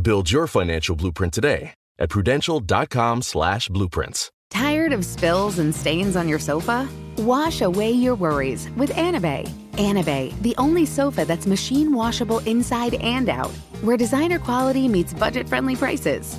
Build your financial blueprint today at prudential.com slash blueprints. Tired of spills and stains on your sofa? Wash away your worries with Anabei. Anabei, the only sofa that's machine washable inside and out, where designer quality meets budget friendly prices.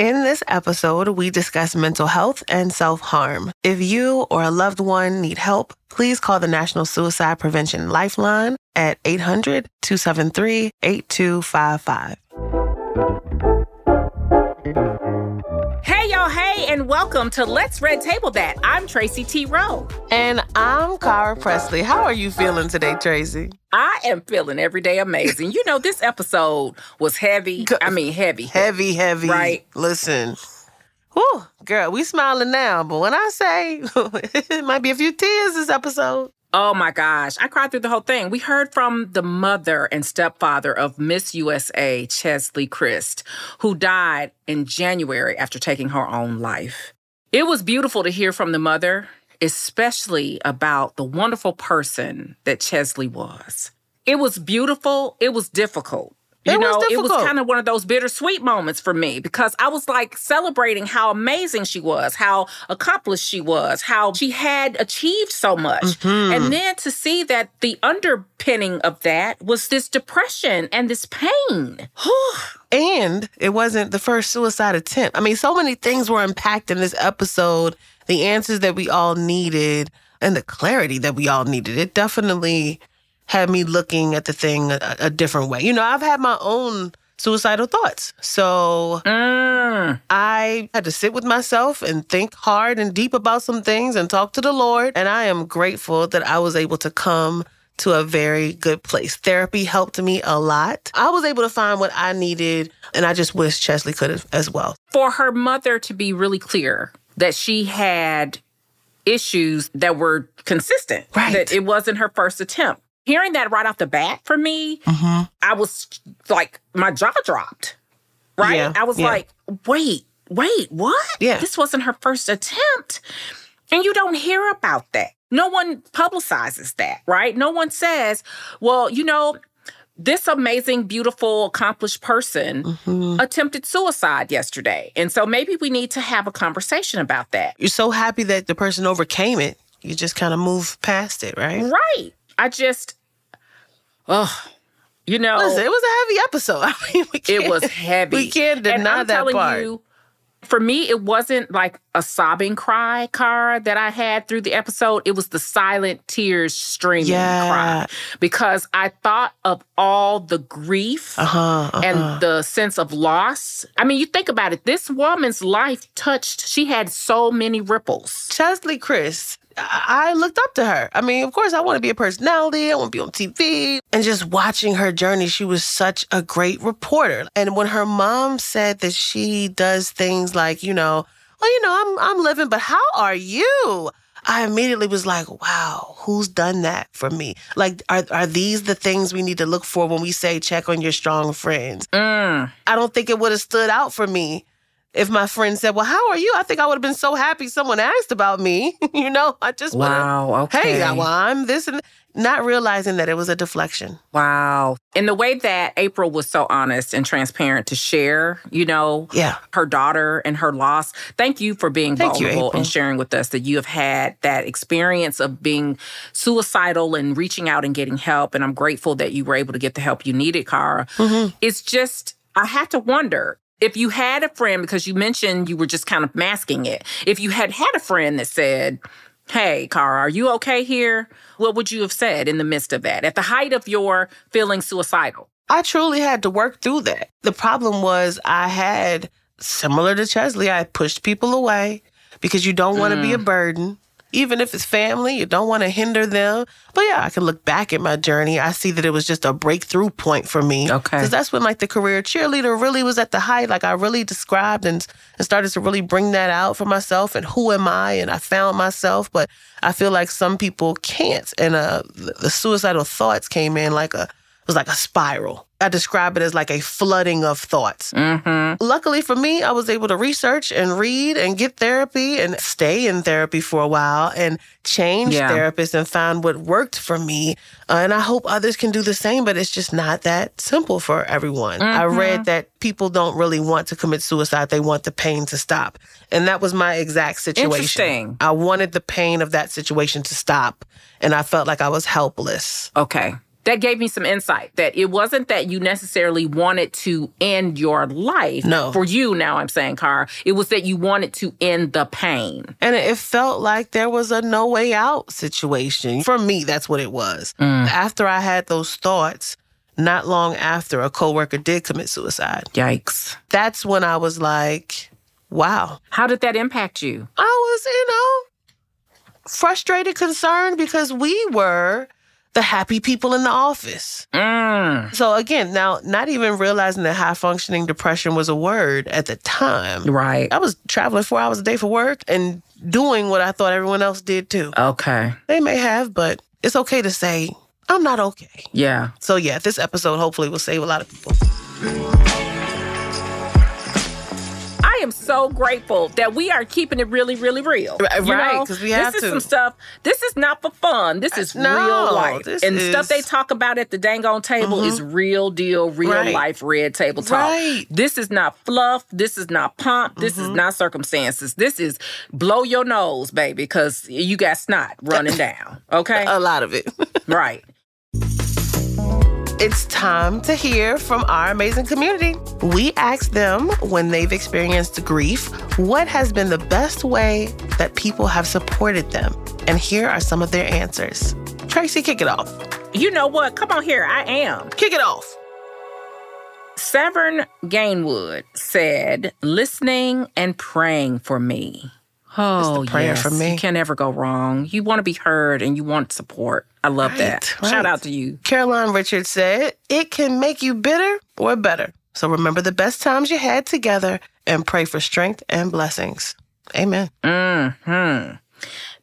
In this episode, we discuss mental health and self harm. If you or a loved one need help, please call the National Suicide Prevention Lifeline at 800 273 8255. And welcome to Let's Red Table That. I'm Tracy T. Rowe. And I'm Cara Pressley. How are you feeling today, Tracy? I am feeling every day amazing. You know, this episode was heavy. I mean, heavy. Heavy, heavy. Right. Listen. Whew, girl, we smiling now, but when I say it might be a few tears this episode. Oh my gosh, I cried through the whole thing. We heard from the mother and stepfather of Miss USA, Cheslie Kryst, who died in January after taking her own life. It was beautiful to hear from the mother, especially about the wonderful person that Chesley was. It was beautiful, it was difficult. You It was know, it was kind of one of those bittersweet moments for me because I was like celebrating how amazing she was, how accomplished she was, how she had achieved so much. Mm-hmm. And then to see that the underpinning of that was this depression and this pain. And it wasn't the first suicide attempt. I mean, so many things were unpacked in this episode, the answers that we all needed, and the clarity that we all needed. It definitely had me looking at the thing a, a different way. You know, I've had my own suicidal thoughts. So Mm. I had to sit with myself and think hard and deep about some things and talk to the Lord. And I am grateful that I was able to come to a very good place. Therapy helped me a lot. I was able to find what I needed, and I just wish Cheslie could have as well. For her mother to be really clear that she had issues that were consistent, Right. that it wasn't her first attempt. Hearing that right off the bat for me, I was like, my jaw dropped. Right? Yeah, I was yeah. like, wait, wait, what? Yeah. This wasn't her first attempt. And you don't hear about that. No one publicizes that, right? No one says, well, you know, this amazing, beautiful, accomplished person Mm-hmm. attempted suicide yesterday. And so maybe we need to have a conversation about that. You're so happy that the person overcame it. You just kind of move past it, right? Right. I just, oh, You know, Listen, it was a heavy episode. I mean, we it was heavy. We can't And deny I'm that part. You, for me, it wasn't like a sobbing cry, Cara, that I had through the episode. It was the silent tears streaming Yeah. cry because I thought of all the grief uh-huh, uh-huh. and the sense of loss. I mean, you think about it. This woman's life touched. She had so many ripples. Cheslie Kryst, I looked up to her. I mean, of course, I want to be a personality. I want to be on TV. And just watching her journey, she was such a great reporter. And when her mom said that she does things like, you know, well, you know, I'm I'm living, but how are you? I immediately was like, wow, who's done that for me? Like, are, are these the things we need to look for when we say check on your strong friends? Mm. I don't think it would have stood out for me if my friend said, Well, how are you? I think I would have been so happy someone asked about me. you know, I just have, Wow. Okay. hey, well, I'm this and not realizing that it was a deflection. Wow. And the way that April was so honest and transparent to share, you know, Yeah. her daughter and her loss. Thank you for being Thank vulnerable April. and sharing with us that you have had that experience of being suicidal and reaching out and getting help. And I'm grateful that you were able to get the help you needed, Cara. Mm-hmm. It's just, I had to wonder. If you had a friend, because you mentioned you were just kind of masking it, if you had had a friend that said, Hey, Cara, are you okay here? What would you have said in the midst of that? At the height of your feeling suicidal? I truly had to work through that. The problem was I had, similar to Cheslie, I pushed people away because you don't want to be a mm. burden. Even if it's family, you don't want to hinder them. But yeah, I can look back at my journey. I see that it was just a breakthrough point for me. Okay. Because that's when like the career cheerleader really was at the height. Like I really described and, and started to really bring that out for myself and who am I? And I found myself. But I feel like some people can't. And uh, the, the suicidal thoughts came in like a, was like a spiral. I describe it as like a flooding of thoughts. Mm-hmm. Luckily for me, I was able to research and read and get therapy and stay in therapy for a while and change Yeah. therapists and find what worked for me. Uh, and I hope others can do the same, but it's just not that simple for everyone. I read that people don't really want to commit suicide, they want the pain to stop. And that was my exact situation. Interesting. I wanted the pain of that situation to stop, and I felt like I was helpless. Okay. That gave me some insight that it wasn't that you necessarily wanted to end your life. No. For you, now I'm saying, Car, it was that you wanted to end the pain. And it felt like there was a no way out situation. For me, that's what it was. Mm. After I had those thoughts, not long after, a coworker did commit suicide. Yikes. That's when I was like, wow. How did that impact you? I was, you know, frustrated, concerned because we were the happy people in the office. Mm. So again, now not even realizing that high functioning depression was a word at the time. Right. I was traveling four hours a day for work and doing what I thought everyone else did too. Okay. They may have, but it's okay to say, I'm not okay. Yeah. So, yeah, this episode hopefully will save a lot of people. I am so grateful that we are keeping it really, really real. Right, You right, know, 'cause we have This is some stuff. This is not for fun. This is no, real life. and is- Mm-hmm. stuff they talk about at the dang on table is real deal, real Right. life, red table talk. Right. This is not fluff. This is not pomp. This Mm-hmm. is not circumstances. This is blow your nose, baby, because you got snot running down. Okay? A lot of it. right. It's time to hear from our amazing community. We asked them when they've experienced grief, what has been the best way that people have supported them? And here are some of their answers. Tracy, kick it off. You know what? Come on here. I am. Kick it off. Severn Gainwood said, listening and praying for me. Oh, praying yes. for me. You can't ever go wrong. You want to be heard and you want support. I love that. Right, Shout out to you. Caroline Richards said, it can make you bitter or better. So remember the best times you had together and pray for strength and blessings. Amen. Mm-hmm.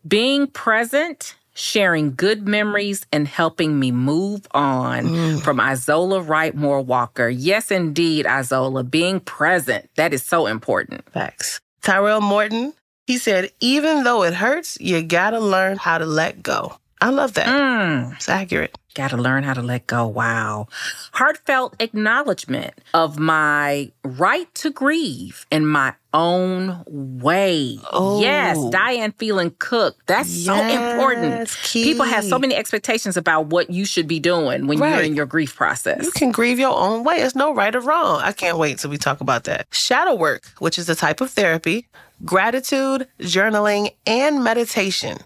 Being present, sharing good memories, and helping me move on from Isola Wright Moore Walker. Yes, indeed, Isola. Being present, that is so important. Facts. Tyrell Morton, he said, even though it hurts, you gotta learn how to let go. I love that. Mm. It's accurate. Got to learn how to let go. Wow. Heartfelt acknowledgement of my right to grieve in my own way. Oh. Yes, Diane feeling cooked. That's so important. Yes, People have so many expectations about what you should be doing when you're in your grief process. You can grieve your own way. There's no right or wrong. I can't wait till we talk about that. Shadow work, which is a type of therapy, gratitude, journaling, and meditation.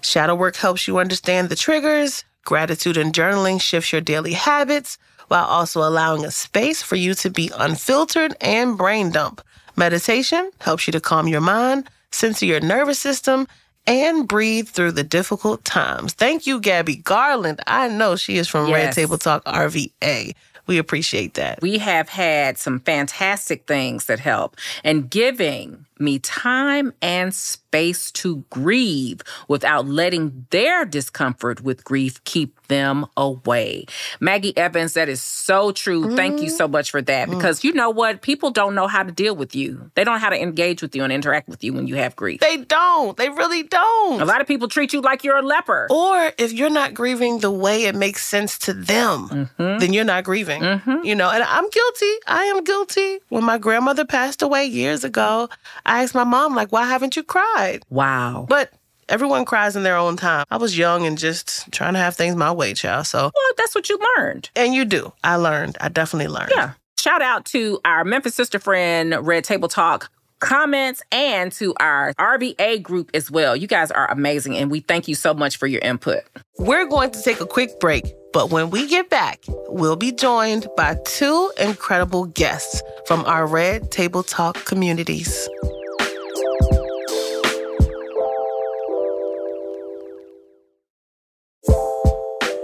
Shadow work helps you understand the triggers. Gratitude and journaling shifts your daily habits while also allowing a space for you to be unfiltered and brain dump. Meditation helps you to calm your mind, center your nervous system, and breathe through the difficult times. Thank you, Gabby Garland. I know she is from Red Table Talk RVA. We appreciate that. we have had some fantastic things that help and giving me time and space to grieve without letting their discomfort with grief keep them away. Maggie Evans, that is so true. Thank you so much for that mm-hmm. mm. because you know what? People don't know how to deal with you. They don't know how to engage with you and interact with you when you have grief. They don't. They really don't. A lot of people treat you like you're a leper. or if you're not grieving the way it makes sense to them, mm-hmm. then you're not grieving. Mm-hmm. You know, and I'm guilty. I am guilty. When my grandmother passed away years ago, I asked my mom, like, why haven't you cried? Wow. But everyone cries in their own time. I was young and just trying to have things my way, child. So, Well, that's what you learned. and you do. I learned. I definitely learned. Yeah. Shout out to our Memphis sister friend, Red Table Talk comments, and to our RVA group as well. You guys are amazing, and we thank you so much for your input. We're going to take a quick break, but when we get back, we'll be joined by two incredible guests from our Red Table Talk communities.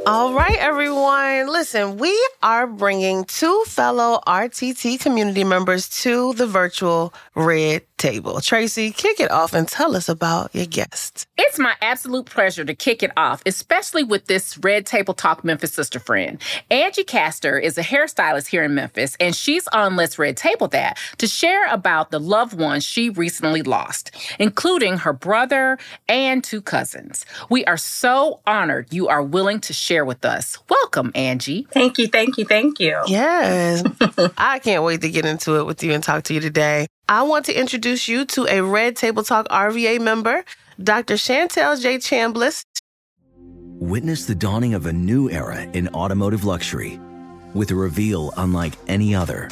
All right, everyone. Listen, we are bringing two fellow RTT community members to the virtual Red Table. Tracy, kick it off and tell us about your guest. It's my absolute pleasure to kick it off, especially with this Red Table Talk Memphis sister friend. Angie Caster is a hairstylist here in Memphis, and she's on Let's Red Table That to share about the loved ones she recently lost, including her brother and two cousins. We are so honored you are willing to share with us. Welcome, Angie. Thank you, thank you, thank you. Yes. I can't wait to get into it with you and talk to you today. I want to introduce you to a Red Table Talk RVA member, Dr. Shantell J. Chambliss. Witness the dawning of a new era in automotive luxury with a reveal unlike any other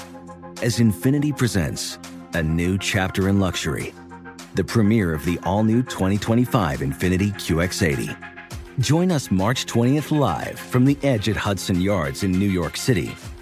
as Infiniti presents a new chapter in luxury, the premiere of the all new 2025 Infiniti QX80. Join us March 20th live from the edge at Hudson Yards in New York City,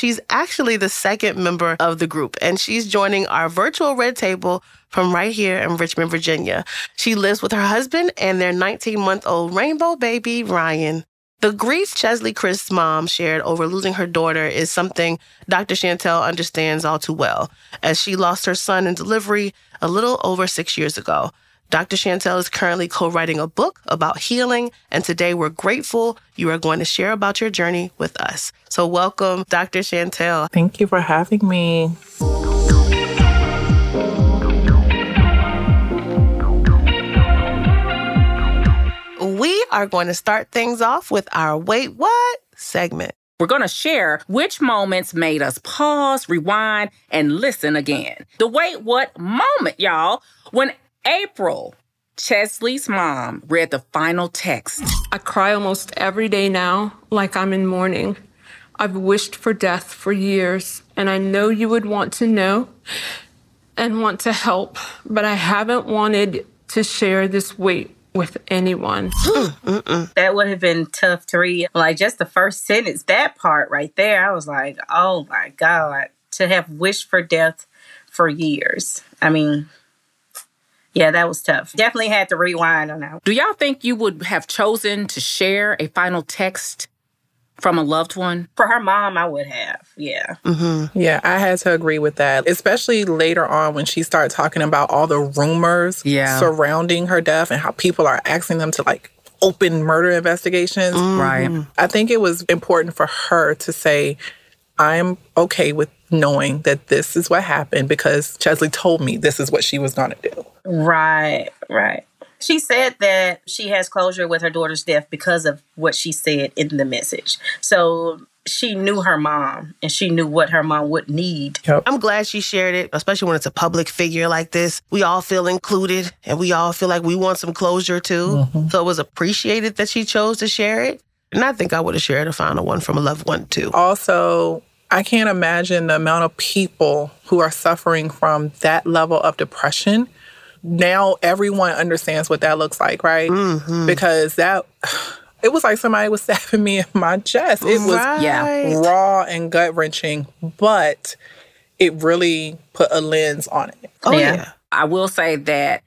She's actually the second member of the group, and she's joining our virtual red table from right here in Richmond, Virginia. She lives with her husband and their 19 month old rainbow baby, Ryan. The grief Cheslie Kryst's mom shared over losing her daughter is something Dr. Shantell understands all too well, as she lost her son in delivery a little over six years ago. Dr. Shantell is currently co writing a book about healing, and today we're grateful you are going to share about your journey with us. So, welcome, Dr. Shantell. Thank you for having me. we are going to start things off with our Wait What segment. We're going to share which moments made us pause, rewind, and listen again. The Wait What moment, y'all, when April, Cheslie's mom, read the final text. I cry almost every day now, like I'm in mourning. I've wished for death for years, and I know you would want to know and want to help, but I haven't wanted to share this weight with anyone. Mm, mm, mm. that would have been tough to read. Like just the first sentence, that part right there, I was like, oh my God, to have wished for death for years. I mean, yeah, that was tough. Definitely had to rewind on that. Do y'all think you would have chosen to share a final text from a loved one? For her mom, I would have. Yeah. Mm-hmm. Yeah, I had to agree with that, especially later on when she started talking about all the rumors yeah. surrounding her death and how people are asking them to like open murder investigations. Mm-hmm. Right. I think it was important for her to say, I'm okay with knowing that this is what happened because Cheslie told me this is what she was going to do. Right, right. She said that she has closure with her daughter's death because of what she said in the message. So she knew her mom and she knew what her mom would need. Yep. I'm glad she shared it, especially when it's a public figure like this. We all feel included and we all feel like we want some closure too. Mm-hmm. So it was appreciated that she chose to share it. And I think I would have shared a final one from a loved one too. Also, I can't imagine the amount of people who are suffering from that level of depression now everyone understands what that looks like, right? Mm-hmm. Because that it was like somebody was stabbing me in my chest. It was right. yeah. raw and gut wrenching, but it really put a lens on it. Oh yeah. yeah. I will say that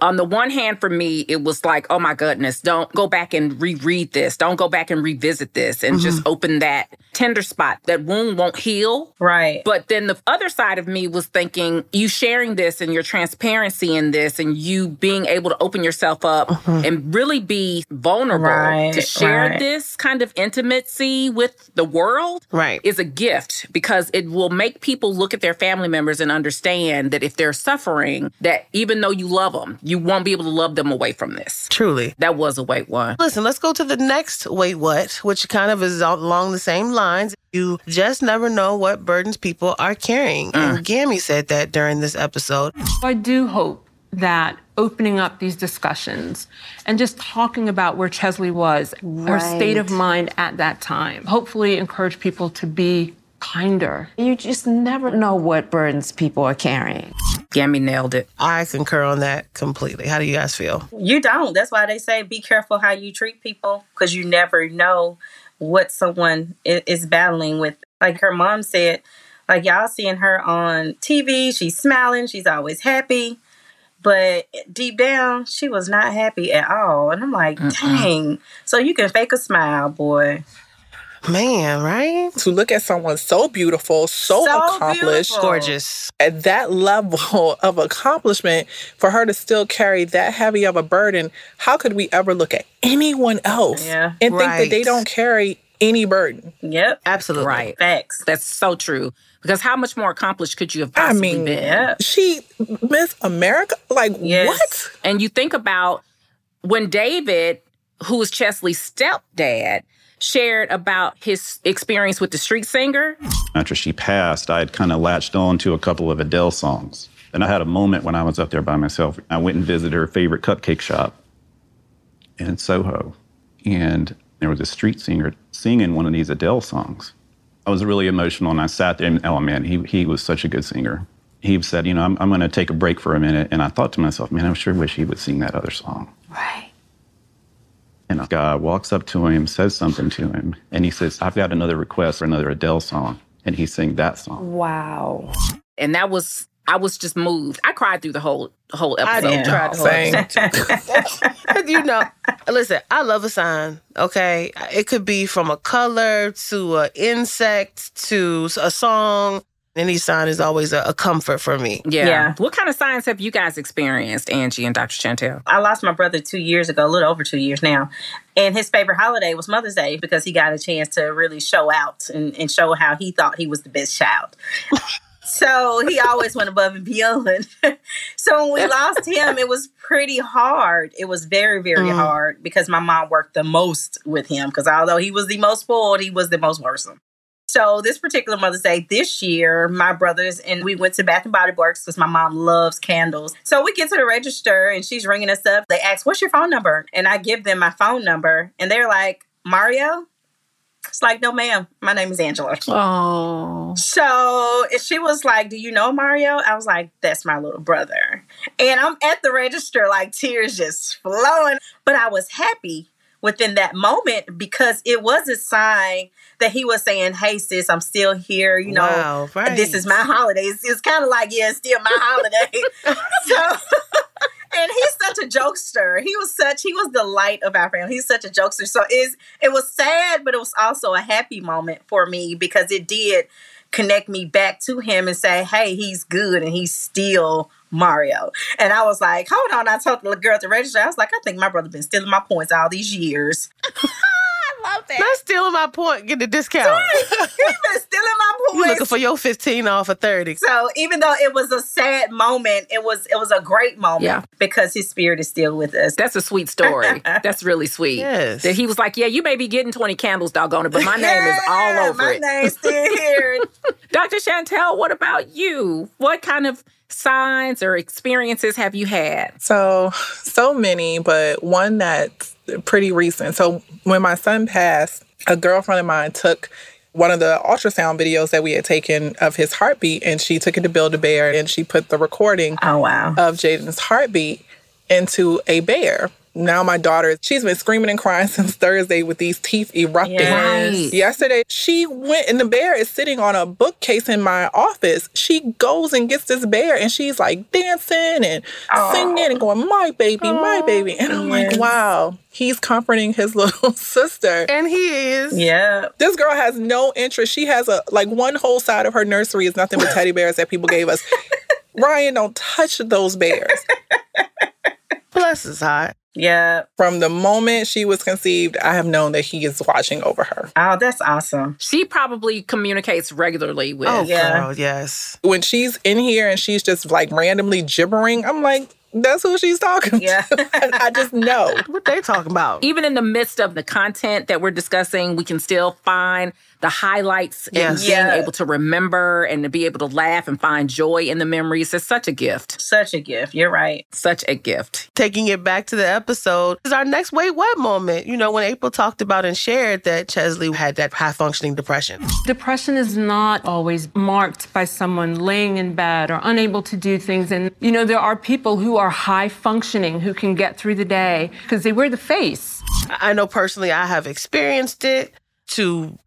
on the one hand, for me, it was like, oh my goodness, don't go back and reread this. Don't go back and revisit this and mm-hmm. just open that tender spot. That wound won't heal. Right. But then the other side of me was thinking, you sharing this and your transparency in this and you being able to open yourself up mm-hmm. and really be vulnerable right, to share right. this kind of intimacy with the world right. is a gift because it will make people look at their family members and understand that if they're suffering, that even though you love them, you won't be able to love them away from this. Truly. That was a wait one. Listen, let's go to the next wait what, which kind of is along the same lines. You just never know what burdens people are carrying. Mm. And Gammy said that during this episode. I do hope that opening up these discussions and just talking about where Cheslie was, right. her state of mind at that time, hopefully encourage people to be kinder. You just never know what burdens people are carrying. Gammy nailed it. I concur on that completely. How do you guys feel? You don't. That's why they say be careful how you treat people because you never know what someone is battling with. Like her mom said, like y'all seeing her on TV, she's smiling, she's always happy. But deep down, she was not happy at all. And I'm like, Mm-mm. dang. So you can fake a smile, boy. Man, right? To look at someone so beautiful, so, So accomplished, beautiful. Gorgeous. at that level of accomplishment, for her to still carry that heavy of a burden, how could we ever look at anyone else Yeah. and think that they don't carry any burden? Yep. Absolutely. Right. Facts. That's so true. Because how much more accomplished could you have I mean, been? She Miss America, like Yes. what? And you think about when David, who was Cheslie's stepdad, shared about his experience with the street singer. After she passed, I had kind of latched on to a couple of Adele songs. And I had a moment when I was up there by myself. I went and visited her favorite cupcake shop in Soho. And there was a street singer singing one of these Adele songs. I was really emotional and I sat there and, oh man, he, he was such a good singer. He said, you know, I'm, I'm going to take a break for a minute. And I thought to myself, man, I sure wish he would sing that other song. Right. And a guy walks up to him, says something to him, and he says, I've got another request for another Adele song. And he sang that song. Wow. And that was I was just moved. I cried through the whole the whole I did cry the whole Same. episode. you know, listen, I love a sign, okay? It could be from a color to an insect to a song. Any sign is always a, a comfort for me. Yeah. Yeah. What kind of signs have you guys experienced, Angie and Dr. Shantell? I lost my brother two years ago, a little over two years now. And his favorite holiday was Mother's Day because he got a chance to really show out and, and show how he thought he was the best child. so he always went above and beyond. so when we lost him, it was pretty hard. It was very, very mm. hard because my mom worked the most with him because although he was the most spoiled, he was the most worrisome. So this particular Mother's Day this year, my brothers and we went to Bath and Body Works because my mom loves candles. So we get to the register and she's ringing us up. They ask, "What's your phone number?" And I give them my phone number, and they're like, "Mario." It's like, no, ma'am. My name is Angela. Oh. So she was like, Do you know Mario? I was like, That's my little brother. And I'm at the register, like tears just flowing. But I was happy within that moment because it was a sign that he was saying, Hey, sis, I'm still here. You know, Wow, right. this is my holiday. It's, it's kind of like, Yeah, it's still my holiday. so. And he's such a jokester. He was such he was the light of our family. He's such a jokester. So it's it was sad, but it was also a happy moment for me because it did connect me back to him and say, hey, he's good and he's still Mario. And I was like, hold on. I told the girl at the register, I was like, I think my brother been stealing my points all these years. I love that. Not stealing my point, get the discount. he been stealing my You points. looking for your 15 off of 30. So even though it was a sad moment, it was it was a great moment Yeah. because his spirit is still with us. That's a sweet story. That's really sweet. Yes. That he was like, Yeah, you may be getting 20 candles, doggone it, but my name is all Yeah, over my it. name's still here. Dr. Shantell, what about you? What kind of signs or experiences have you had? So, so many, but one that's pretty recent. So, when my son passed, a girlfriend of mine took one of the ultrasound videos that we had taken of his heartbeat and she took it to Build a Bear and she put the recording Oh wow. of Jaden's heartbeat into a bear. Now my daughter, she's been screaming and crying since Thursday with these teeth erupting. Yes. Yesterday, she went and the bear is sitting on a bookcase in my office. She goes and gets this bear and she's like dancing and singing and going, My baby, my baby. And I'm Yes. like, wow, he's comforting his little sister. And he is. Yeah. This girl has no interest. She has a like one whole side of her nursery is nothing but teddy bears that people gave us. Ryan, don't touch those bears. Bless is hot. Yeah. From the moment she was conceived, I have known that he is watching over her. Oh, that's awesome. She probably communicates regularly with. Oh, Yeah. girl, yes. When she's in here and she's just like randomly gibbering, I'm like, that's who she's talking Yeah. to. I just know. What they talking about? Even in the midst of the content that we're discussing, we can still find the highlights Yes. and being Yeah. able to remember and to be able to laugh and find joy in the memories. is such a gift. Such a gift. You're right. Such a gift. Taking it back to the episode is our next wait what moment. You know, when April talked about and shared that Cheslie had that high functioning depression. Depression is not always marked by someone laying in bed or unable to do things. And, you know, there are people who are high functioning who can get through the day because they wear the face. I know personally I have experienced it to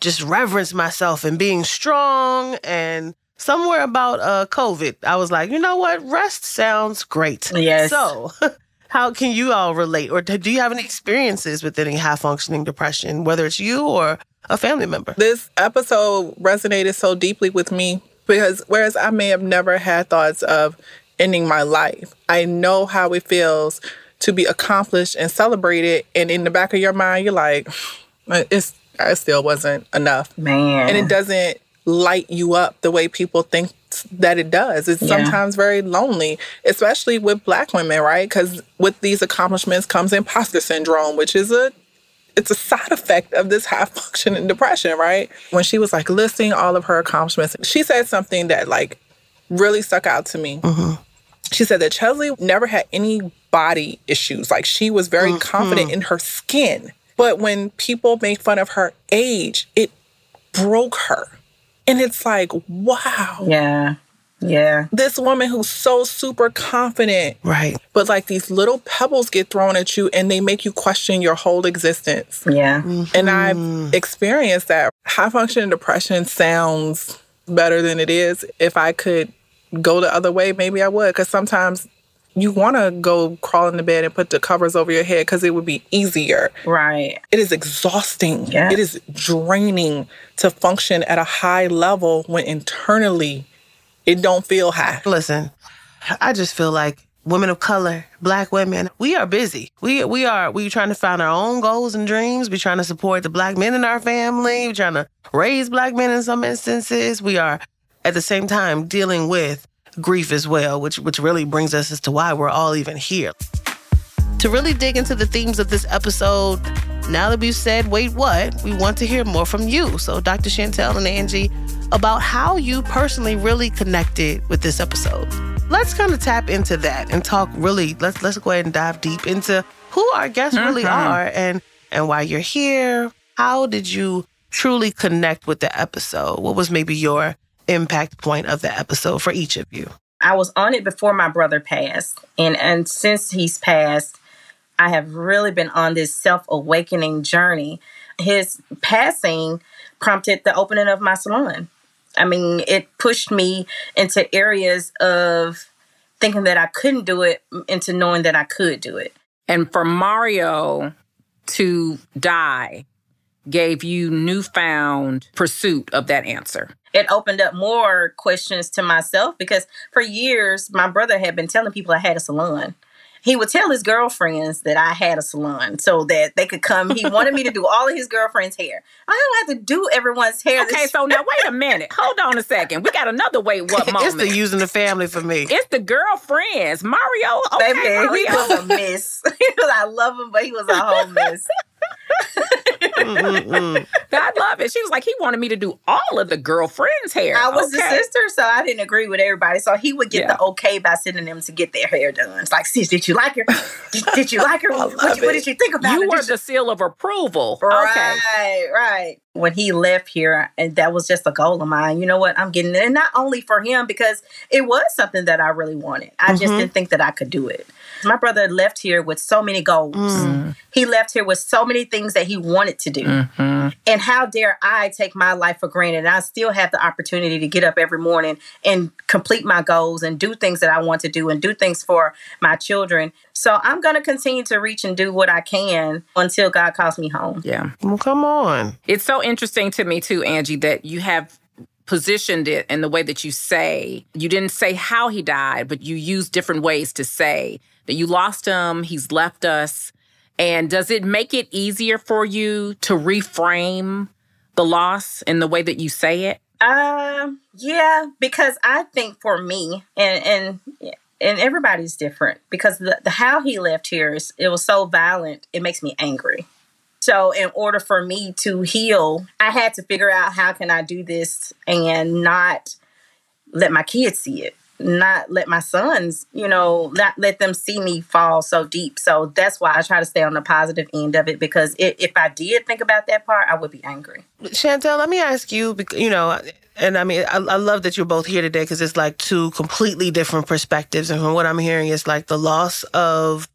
just reverence myself and being strong and somewhere about uh COVID I was like, you know what? Rest sounds great. Yes. So How can you all relate? Or do you have any experiences with any high functioning depression, whether it's you or a family member? This episode resonated so deeply with me because whereas I may have never had thoughts of ending my life, I know how it feels to be accomplished and celebrated. And in the back of your mind, you're like, it's, it still wasn't enough. Man. And it doesn't light you up the way people think that it does. It's Yeah. sometimes very lonely, especially with black women, right? Because with these accomplishments comes imposter syndrome, which is a it's a side effect of this high functioning depression, right? When she was like listing all of her accomplishments, she said something that like really stuck out to me. Mm-hmm. She said that Cheslie never had any body issues. Like she was very mm-hmm. confident in her skin. But when people made fun of her age, it broke her. And it's like, wow. Yeah. Yeah. This woman who's so super confident. Right. But like these little pebbles get thrown at you and they make you question your whole existence. Yeah. And I've experienced that. High functioning depression sounds better than it is. If I could go the other way, maybe I would. Because sometimes you want to go crawl in the bed and put the covers over your head because it would be easier. Right. It is exhausting. Yeah. It is draining to function at a high level when internally it don't feel high. Listen, I just feel like women of color, black women, we are busy. We we are we trying to find our own goals and dreams. We trying to support the black men in our family. We trying to raise black men in some instances. We are at the same time dealing with grief as well, which which really brings us as to why we're all even here. To really dig into the themes of this episode, now that we've said, wait, what? We want to hear more from you. So, Dr. Shantell and Angie, about how you personally really connected with this episode. Let's kind of tap into that and talk really, let's let's go ahead and dive deep into who our guests really Mhm. are and and why you're here. How did you truly connect with the episode? What was maybe your impact point of the episode for each of you? I was on it before my brother passed. And and since he's passed, I have really been on this self-awakening journey. His passing prompted the opening of my salon. I mean, it pushed me into areas of thinking that I couldn't do it into knowing that I could do it. And for Mario to die gave you newfound pursuit of that answer. It opened up more questions to myself because for years my brother had been telling people I had a salon. He would tell his girlfriends that I had a salon so that they could come. He wanted me to do all of his girlfriends' hair. I don't have to do everyone's hair. Okay, so now wait a minute. Hold on a second. We got another wait what moment. It's the using the family for me. It's the girlfriends. Mario, okay, Baby, he was a mess. I love him, but he was a whole mess. I love it. She was like, he wanted me to do all of the girlfriends' hair. I was the sister, so I didn't agree with everybody. So he would get Yeah. the okay by sending them to get their hair done. It's like, sis, did you like her? Did, did you like her? What, what did you think about it? You her? were Did the seal of approval. Okay. Right, right. When he left here, and that was just a goal of mine. You know what? I'm getting it. And not only for him, because it was something that I really wanted. I just Mm-hmm. didn't think that I could do it. My brother left here with so many goals. Mm. He left here with so many things that he wanted to do. Mm-hmm. And how dare I take my life for granted? And I still have the opportunity to get up every morning and complete my goals and do things that I want to do and do things for my children. So I'm going to continue to reach and do what I can until God calls me home. Yeah. Well, come on. It's so interesting to me too, Angie, that you have positioned it in the way that you say. You didn't say how he died, but you use different ways to say that you lost him, he's left us. And does it make it easier for you to reframe the loss in the way that you say it? Um, yeah, because I think for me, and and and everybody's different because the, the how he left here is it was so violent. It makes me angry. So in order for me to heal, I had to figure out how can I do this and not let my kids see it, not let my sons, you know, not let them see me fall so deep. So that's why I try to stay on the positive end of it because i if I did think about that part, I would be angry. Shantell, let me ask you, you know, and I mean, I, I love that you're both here today because it's like two completely different perspectives. And from what I'm hearing, it's like the loss of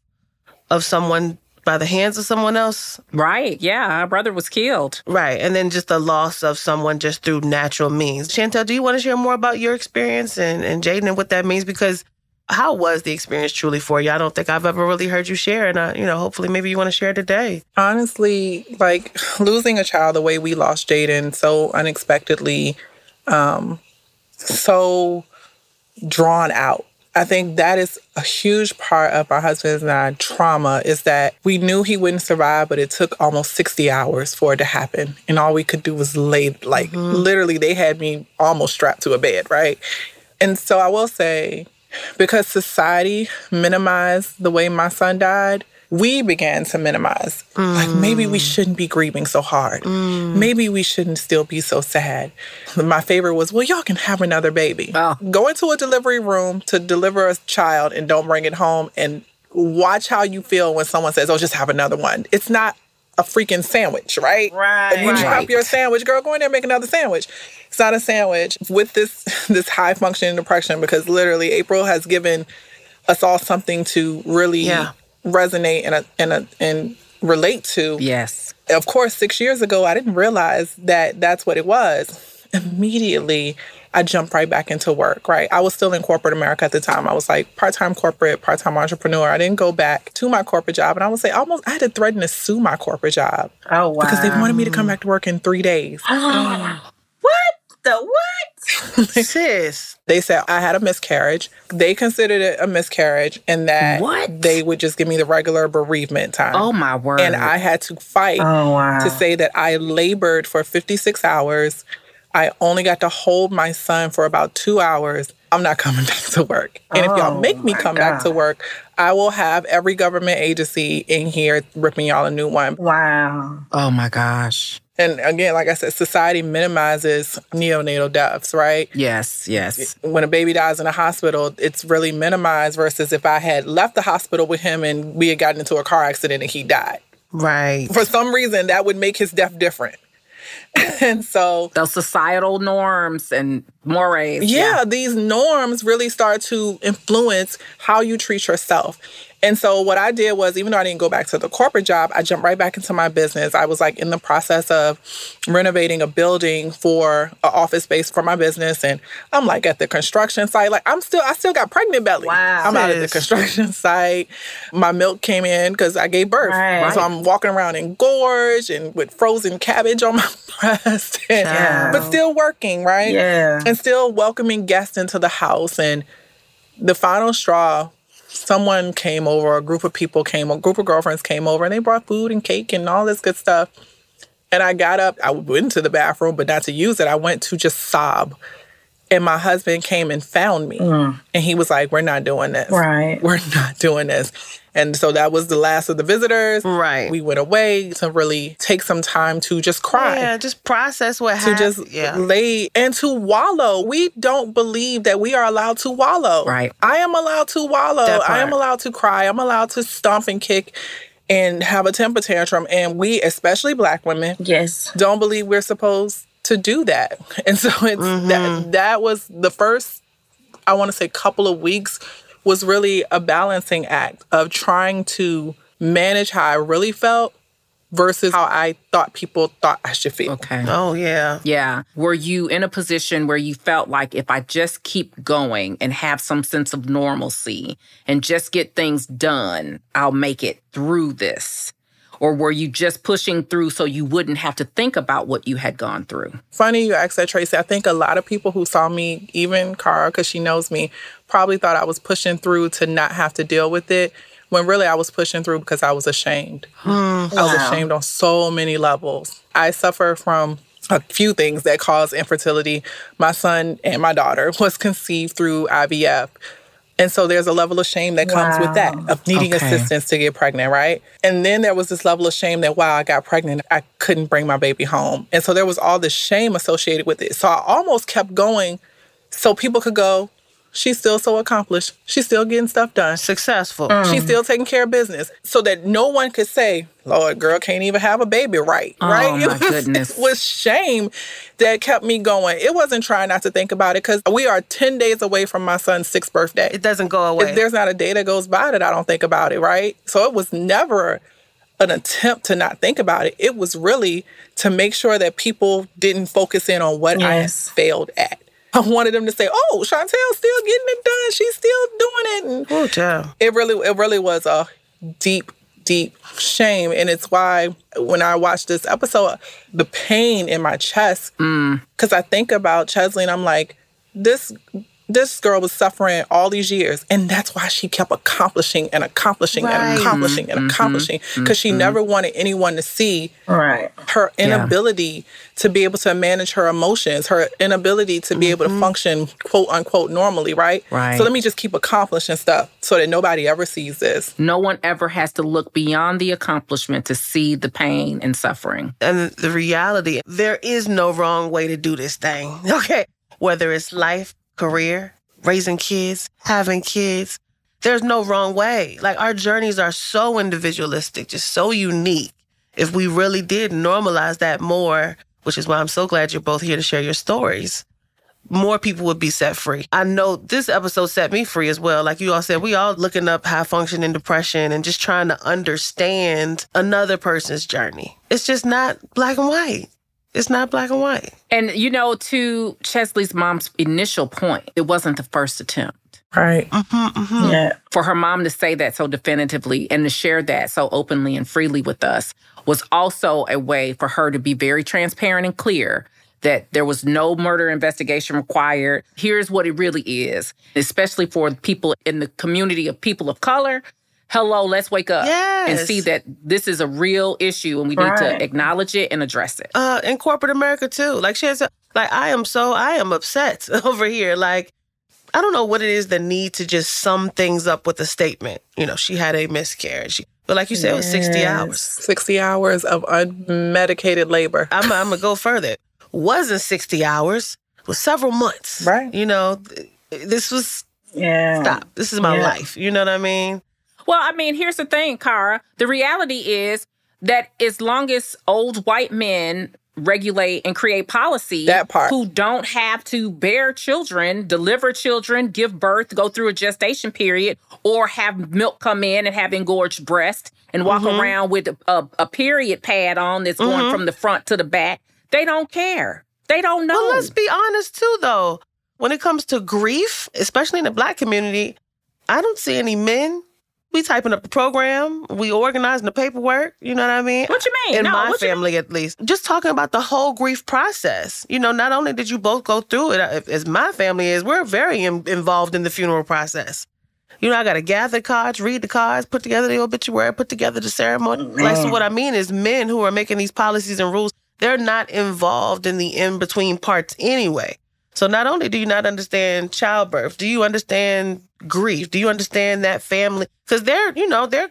of someone by the hands of someone else. Right. Yeah. Our brother was killed. Right. And then just the loss of someone just through natural means. Shantell, do you want to share more about your experience and, and Jaden and what that means? Because how was the experience truly for you? I don't think I've ever really heard you share, and uh, you know, hopefully, maybe you want to share today. Honestly, like losing a child the way we lost Jaden so unexpectedly, um, so drawn out. I think that is a huge part of my husband's and I trauma is that we knew he wouldn't survive, but it took almost 60 hours for it to happen. And all we could do was lay, like, mm-hmm. literally, they had me almost strapped to a bed, right? And so I will say, because society minimized the way my son died, we began to minimize. Mm. Like maybe we shouldn't be grieving so hard. Mm. Maybe we shouldn't still be so sad. My favorite was, well, y'all can have another baby. Oh. Go into a delivery room to deliver a child and don't bring it home and watch how you feel when someone says, oh, just have another one. It's not a freaking sandwich, right? Right. If you right. drop your sandwich, girl, go in there and make another sandwich. It's not a sandwich with this this high functioning depression because literally April has given us all something to really yeah resonate and uh, and uh, and relate to. Yes. Of course, six years ago, I didn't realize that that's what it was. Immediately, I jumped right back into work, right? I was still in corporate America at the time. I was like part time corporate, part time entrepreneur. I didn't go back to my corporate job. And I would say almost, I had to threaten to sue my corporate job. Oh, wow. Because they wanted me to come back to work in three days. what the what? Sis. They said I had a miscarriage. They considered it a miscarriage and that what? they would just give me the regular bereavement time. Oh my word. And I had to fight oh, wow. to say that I labored for 56 hours. I only got to hold my son for about two hours. I'm not coming back to work. And oh, if y'all make oh, me come God. back to work, I will have every government agency in here ripping y'all a new one. Wow. Oh my gosh. And again, like I said, society minimizes neonatal deaths, right? Yes, yes. When a baby dies in a hospital, it's really minimized versus if I had left the hospital with him and we had gotten into a car accident and he died. Right. For some reason, that would make his death different. and so those societal norms and mores. Yeah, yeah, these norms really start to influence how you treat yourself. And so what I did was, even though I didn't go back to the corporate job, I jumped right back into my business. I was like in the process of renovating a building for an office space for my business. And I'm like at the construction site, like I'm still, I still got pregnant belly. Wow. I'm out at the construction site. My milk came in because I gave birth. Right. So I'm walking around in gorge and with frozen cabbage on my breast, and, but still working, right? Yeah. And still welcoming guests into the house. And the final straw someone came over, a group of people came, a group of girlfriends came over, and they brought food and cake and all this good stuff. And I got up, I went to the bathroom, but not to use it. I went to just sob. And my husband came and found me. Mm. And he was like, We're not doing this. Right. We're not doing this. And so that was the last of the visitors. Right. We went away to really take some time to just cry. Yeah, just process what happened. To just yeah. lay and to wallow. We don't believe that we are allowed to wallow. Right. I am allowed to wallow. I am allowed to cry. I'm allowed to stomp and kick and have a temper tantrum. And we, especially black women, yes, don't believe we're supposed to do that. And so it's mm-hmm. that that was the first, I want to say, couple of weeks was really a balancing act of trying to manage how I really felt versus how I thought people thought I should feel. Okay. Oh, yeah. Yeah. Were you in a position where you felt like if I just keep going and have some sense of normalcy and just get things done, I'll make it through this? Or were you just pushing through so you wouldn't have to think about what you had gone through? Funny you asked that, Tracy. I think a lot of people who saw me, even Cara, because she knows me, probably thought I was pushing through to not have to deal with it. When really I was pushing through because I was ashamed. Mm, I was ashamed on so many levels. I suffer from a few things that cause infertility. My son and my daughter was conceived through IVF. And so there's a level of shame that comes wow. with that, of needing okay. assistance to get pregnant, right? And then there was this level of shame that, wow, I got pregnant. I couldn't bring my baby home. And so there was all this shame associated with it. So I almost kept going so people could go, She's still so accomplished. She's still getting stuff done. Successful. Mm. She's still taking care of business. So that no one could say, Lord, girl can't even have a baby right. Oh, right? My it was, goodness. It was shame that kept me going. It wasn't trying not to think about it because we are 10 days away from my son's sixth birthday. It doesn't go away. If there's not a day that goes by that I don't think about it, right? So it was never an attempt to not think about it. It was really to make sure that people didn't focus in on what yes. I failed at I wanted them to say, "Oh, Shantell's still getting it done. She's still doing it." Oh, yeah. It really, it really was a deep, deep shame, and it's why when I watched this episode, the pain in my chest, mm. because I think about Cheslie, and I'm like, this this girl was suffering all these years and that's why she kept accomplishing and accomplishing Right. and accomplishing and Mhm, accomplishing because she mhm. never wanted anyone to see Right. her Yeah. inability to be able to manage her emotions her inability to be able to function quote unquote normally right Right. so let me just keep accomplishing stuff so that nobody ever sees this No one ever has to look beyond the accomplishment to see the pain and suffering. And the reality, there is no wrong way to do this thing. Okay. Whether it's life, career, raising kids, having kids, there's no wrong way. Like our journeys are so individualistic, just so unique. If we really did normalize that more, which is why I'm so glad you're both here to share your stories, more people would be set free. I know this episode set me free as well. Like you all said, we all looking up high functioning depression and just trying to understand another person's journey. It's just not black and white. It's not black and white. And you know, to Cheslie's mom's initial point, it wasn't the first attempt. Right. Mm-hmm, mm-hmm. Yeah. For her mom to say that so definitively and to share that so openly and freely with us was also a way for her to be very transparent and clear that there was no murder investigation required. Here's what it really is, especially for people in the community of people of color. Hello, let's wake up and see that this is a real issue and we need to acknowledge it and address it. uh in corporate America too. Like she has like I am so I am upset over here. Like I don't know what it is that need to just sum things up with a statement. You know, she had a miscarriage. But like you said, it was 60 hours. 60 hours of unmedicated labor. I'm, I'm gonna go further. Wasn't 60 hours. Was several months. Right. You know, th- this was Yeah. stop. This is my Yeah. life. You know what I mean? Well, I mean, here's the thing, Cara. The reality is that as long as old white men regulate and create policy That part. who don't have to bear children, deliver children, give birth, go through a gestation period, or have milk come in and have engorged breast and walk Mhm. around with a, a, a period pad on that's going Mhm. from the front to the back, they don't care. They don't know. Well, let's be honest too, though. When it comes to grief, especially in the black community, I don't see any men. We typing up the program, we organizing the paperwork. You know what I mean? What you mean? In No, my family, at least, just talking about the whole grief process. You know, not only did you both go through it, as my family is, we're very in- involved in the funeral process. You know, I got to gather cards, read the cards, put together the obituary, put together the ceremony. Mm. Like, so what I mean is, men who are making these policies and rules, they're not involved in the in between parts anyway. So not only do you not understand childbirth, do you understand grief? Do you understand that family? Because they're, you know, they're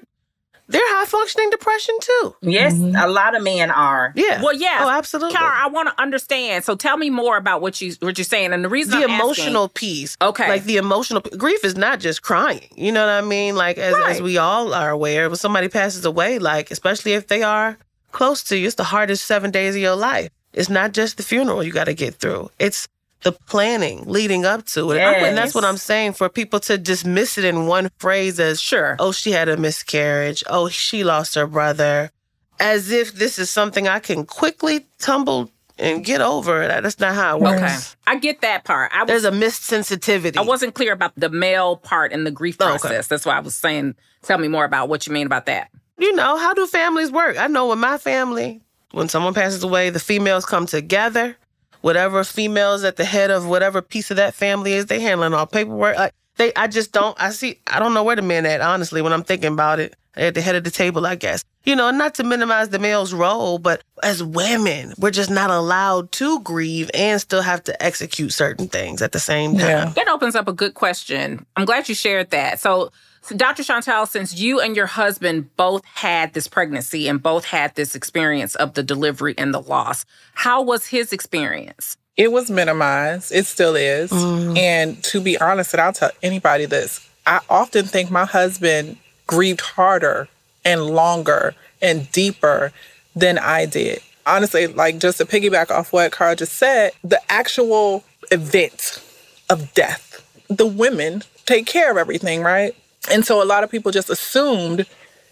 they're high functioning depression too. Yes, mm-hmm. a lot of men are. Yeah. Well, yeah. Oh, absolutely. Cara, I want to understand. So tell me more about what you what you're saying. And the reason the I'm asking- emotional piece. Okay. Like the emotional grief is not just crying. You know what I mean? Like as, as we all are aware, when somebody passes away, like especially if they are close to you, it's the hardest seven days of your life. It's not just the funeral you got to get through. It's the planning leading up to it. And that's what I'm saying for people to dismiss it in one phrase as sure. Oh, she had a miscarriage. Oh, she lost her brother. As if this is something I can quickly tumble and get over. That's not how it works. Okay. I get that part. I was, There's a missed sensitivity. I wasn't clear about the male part in the grief Oh, okay. process. That's why I was saying, tell me more about what you mean about that. you know, how do families work? I know with my family, when someone passes away, the females come together. Whatever females at the head of whatever piece of that family is, they handling all paperwork. Like they, I just don't. I see. I don't know where the men at. Honestly, when I'm thinking about it, at the head of the table, I guess. You know, not to minimize the male's role, but as women, we're just not allowed to grieve and still have to execute certain things at the same time. That opens up a good question. I'm glad you shared that. So, so, Dr. Shantell, since you and your husband both had this pregnancy and both had this experience of the delivery and the loss, how was his experience? It was minimized. It still is. Mm. And to be honest, and I'll tell anybody this, I often think my husband grieved harder and longer and deeper than I did. Honestly, like just to piggyback off what Cara just said, the actual event of death, the women take care of everything, right? And so a lot of people just assumed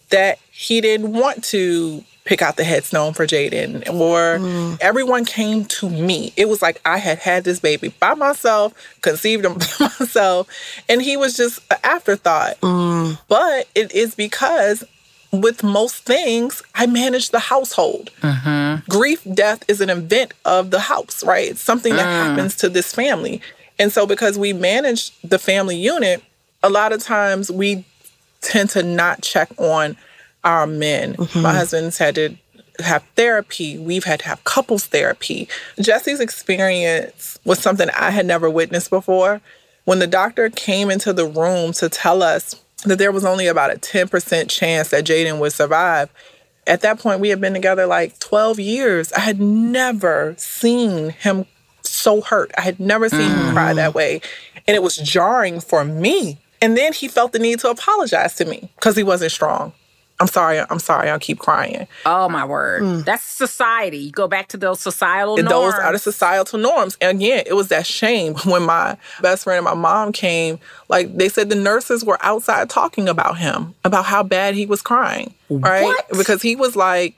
that he didn't want to pick out the headstone for Jaden, or mm. everyone came to me. It was like I had had this baby by myself, conceived him by myself, and he was just an afterthought. Mm. But it is because with most things, I manage the household. Mm-hmm. Grief, death is an event of the house, right? It's something that mm. happens to this family. And so, because we manage the family unit, a lot of times we tend to not check on our men. Mm-hmm. My husband's had to have therapy. We've had to have couples therapy. Jesse's experience was something I had never witnessed before. When the doctor came into the room to tell us that there was only about a 10% chance that Jaden would survive, at that point we had been together like 12 years. I had never seen him so hurt. I had never seen mm. him cry that way. And it was jarring for me. And then he felt the need to apologize to me because he wasn't strong. I'm sorry, I'm sorry, I'll keep crying. Oh my word. Mm. That's society. You go back to those societal norms. Those are the societal norms. And again, it was that shame when my best friend and my mom came. Like they said the nurses were outside talking about him, about how bad he was crying. Right? What? Because he was like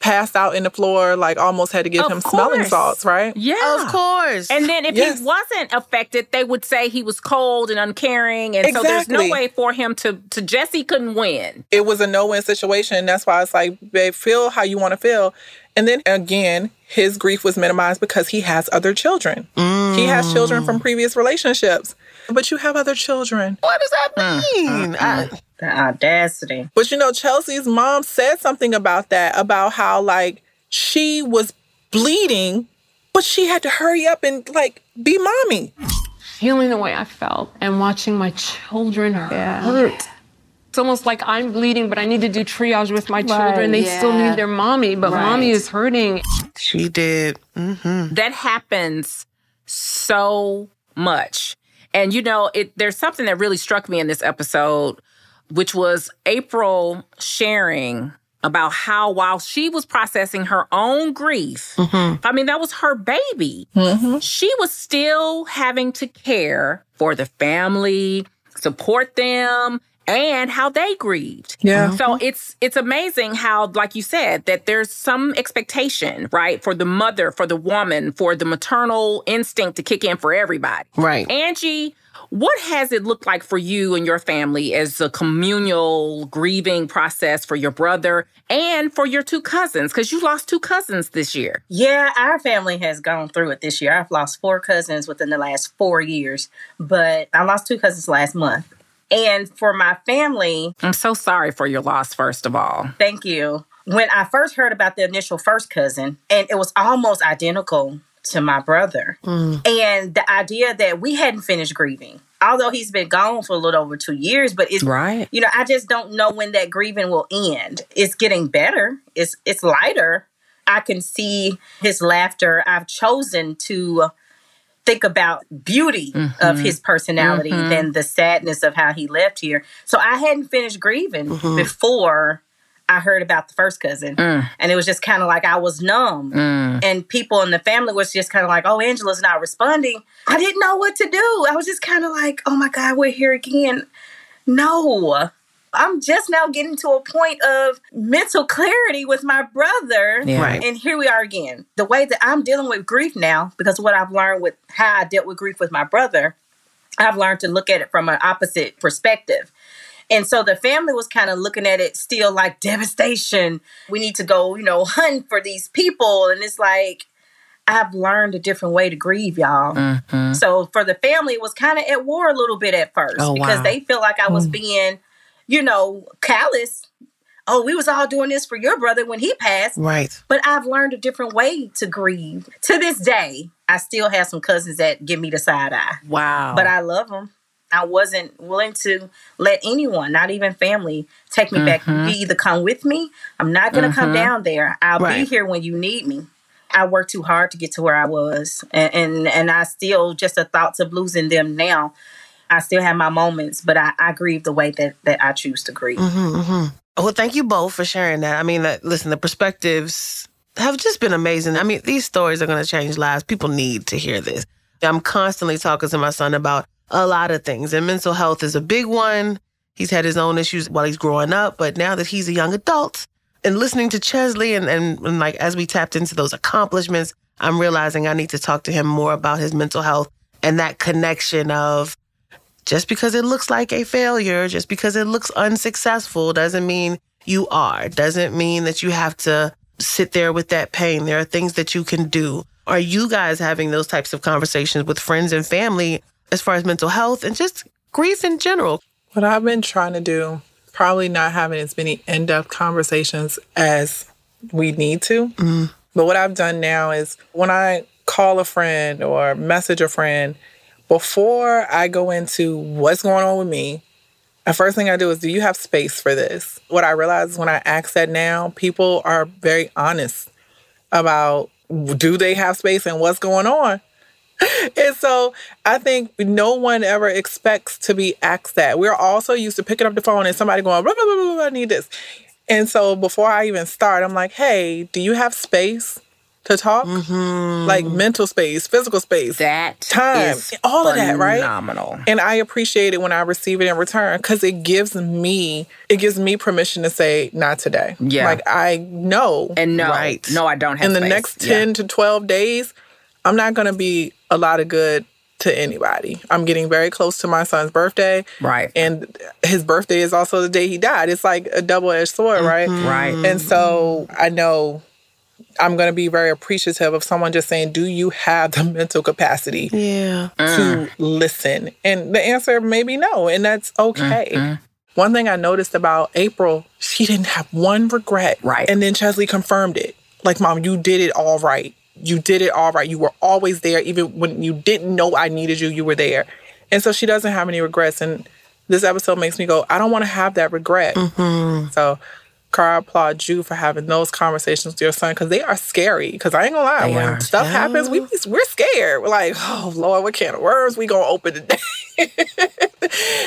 passed out in the floor, like almost had to give of him course. smelling salts, right? Yeah. Of course. And then if yes. he wasn't affected, they would say he was cold and uncaring. And exactly. so there's no way for him to to Jesse couldn't win. It was a no-win situation. That's why it's like, babe, feel how you want to feel. And then again, his grief was minimized because he has other children. Mm. He has children from previous relationships. But you have other children. What does that mm. mean? Mm. I, the audacity. But you know, Cheslie's mom said something about that, about how like she was bleeding, but she had to hurry up and like be mommy. Feeling the way I felt and watching my children yeah. hurt. It's almost like I'm bleeding, but I need to do triage with my children. Right, they yeah. still need their mommy, but right. mommy is hurting. She did. Mm-hmm. That happens so much. And you know, it there's something that really struck me in this episode which was April sharing about how while she was processing her own grief, mm-hmm. I mean, that was her baby, mm-hmm. she was still having to care for the family, support them, and how they grieved. Yeah. So mm-hmm. it's it's amazing how, like you said, that there's some expectation, right, for the mother, for the woman, for the maternal instinct to kick in for everybody. Right. Angie what has it looked like for you and your family as a communal grieving process for your brother and for your two cousins? Because you lost two cousins this year. Yeah, our family has gone through it this year. I've lost four cousins within the last four years, but I lost two cousins last month. And for my family, I'm so sorry for your loss, first of all. Thank you. When I first heard about the initial first cousin, and it was almost identical to my brother. Mm. And the idea that we hadn't finished grieving, although he's been gone for a little over two years, but it's right. You know, I just don't know when that grieving will end. It's getting better. It's it's lighter. I can see his laughter. I've chosen to think about beauty mm-hmm. of his personality mm-hmm. than the sadness of how he left here. So I hadn't finished grieving mm-hmm. before I heard about the first cousin. Mm. And it was just kind of like I was numb. Mm. And people in the family was just kind of like, oh, Angela's not responding. I didn't know what to do. I was just kind of like, oh my God, we're here again. No. I'm just now getting to a point of mental clarity with my brother. Yeah. Right. And here we are again. The way that I'm dealing with grief now, because what I've learned with how I dealt with grief with my brother, I've learned to look at it from an opposite perspective. And so the family was kind of looking at it still like devastation. We need to go, you know, hunt for these people. And it's like, I've learned a different way to grieve, y'all. Mm-hmm. So for the family, it was kind of at war a little bit at first oh, because wow. they feel like I was mm. being, you know, callous. Oh, we was all doing this for your brother when he passed. Right. But I've learned a different way to grieve. To this day, I still have some cousins that give me the side eye. Wow. But I love them. I wasn't willing to let anyone, not even family, take me mm-hmm. back. You either come with me. I'm not going to mm-hmm. come down there. I'll right. be here when you need me. I worked too hard to get to where I was, and, and and, I still just the thoughts of losing them now. I still have my moments, but I, I grieve the way that that I choose to grieve. Mm-hmm, mm-hmm. well, thank you both for sharing that. I mean, that, listen, the perspectives have just been amazing. I mean, these stories are going to change lives. People need to hear this. I'm constantly talking to my son about a lot of things. And mental health is a big one. He's had his own issues while he's growing up, but now that he's a young adult, And listening to Cheslie and, and, and like as we tapped into those accomplishments, I'm realizing I need to talk to him more about his mental health and that connection of just because it looks like a failure, just because it looks unsuccessful, doesn't mean you are. Doesn't mean that you have to sit there with that pain. There are things that you can do. Are you guys having those types of conversations with friends and family as far as mental health and just grief in general? What I've been trying to do, probably not having as many in depth conversations as we need to. Mm. But what I've done now is when I call a friend or message a friend, before I go into what's going on with me, the first thing I do is, do you have space for this? What I realize when I ask that now, people are very honest about do they have space and what's going on. and so I think no one ever expects to be asked that. We're also used to picking up the phone and somebody going, blah, blah, blah, blah, I need this. And so before I even start, I'm like, hey, do you have space? To talk, Mm-hmm. like mental space, physical space, that time, all of that, right? Phenomenal. And I appreciate it when I receive it in return because it gives me it gives me permission to say not today. Yeah. like I know And no, Right. no, I don't have to. in the space. next Yeah. ten to twelve days, I'm not going to be a lot of good to anybody. I'm getting very close to my son's birthday, Right. and his birthday is also the day he died. It's like a double edged sword, right? Right. And so I know I'm going to be very appreciative of someone just saying, Do you have the mental capacity Yeah. to mm. listen? And the answer may be no, and that's okay. Mm-hmm. One thing I noticed about April, she didn't have one regret. Right. And then Cheslie confirmed it. Like, Mom, you did it all right. You did it all right. You were always there. Even when you didn't know I needed you, you were there. And so she doesn't have any regrets. And this episode makes me go, I don't want to have that regret. Mm-hmm. So, Cara, I applaud you for having those conversations with your son because they are scary. Because I ain't gonna lie, They when are. stuff happens, we we're scared. We're like, oh Lord, what can of worms we gonna open today?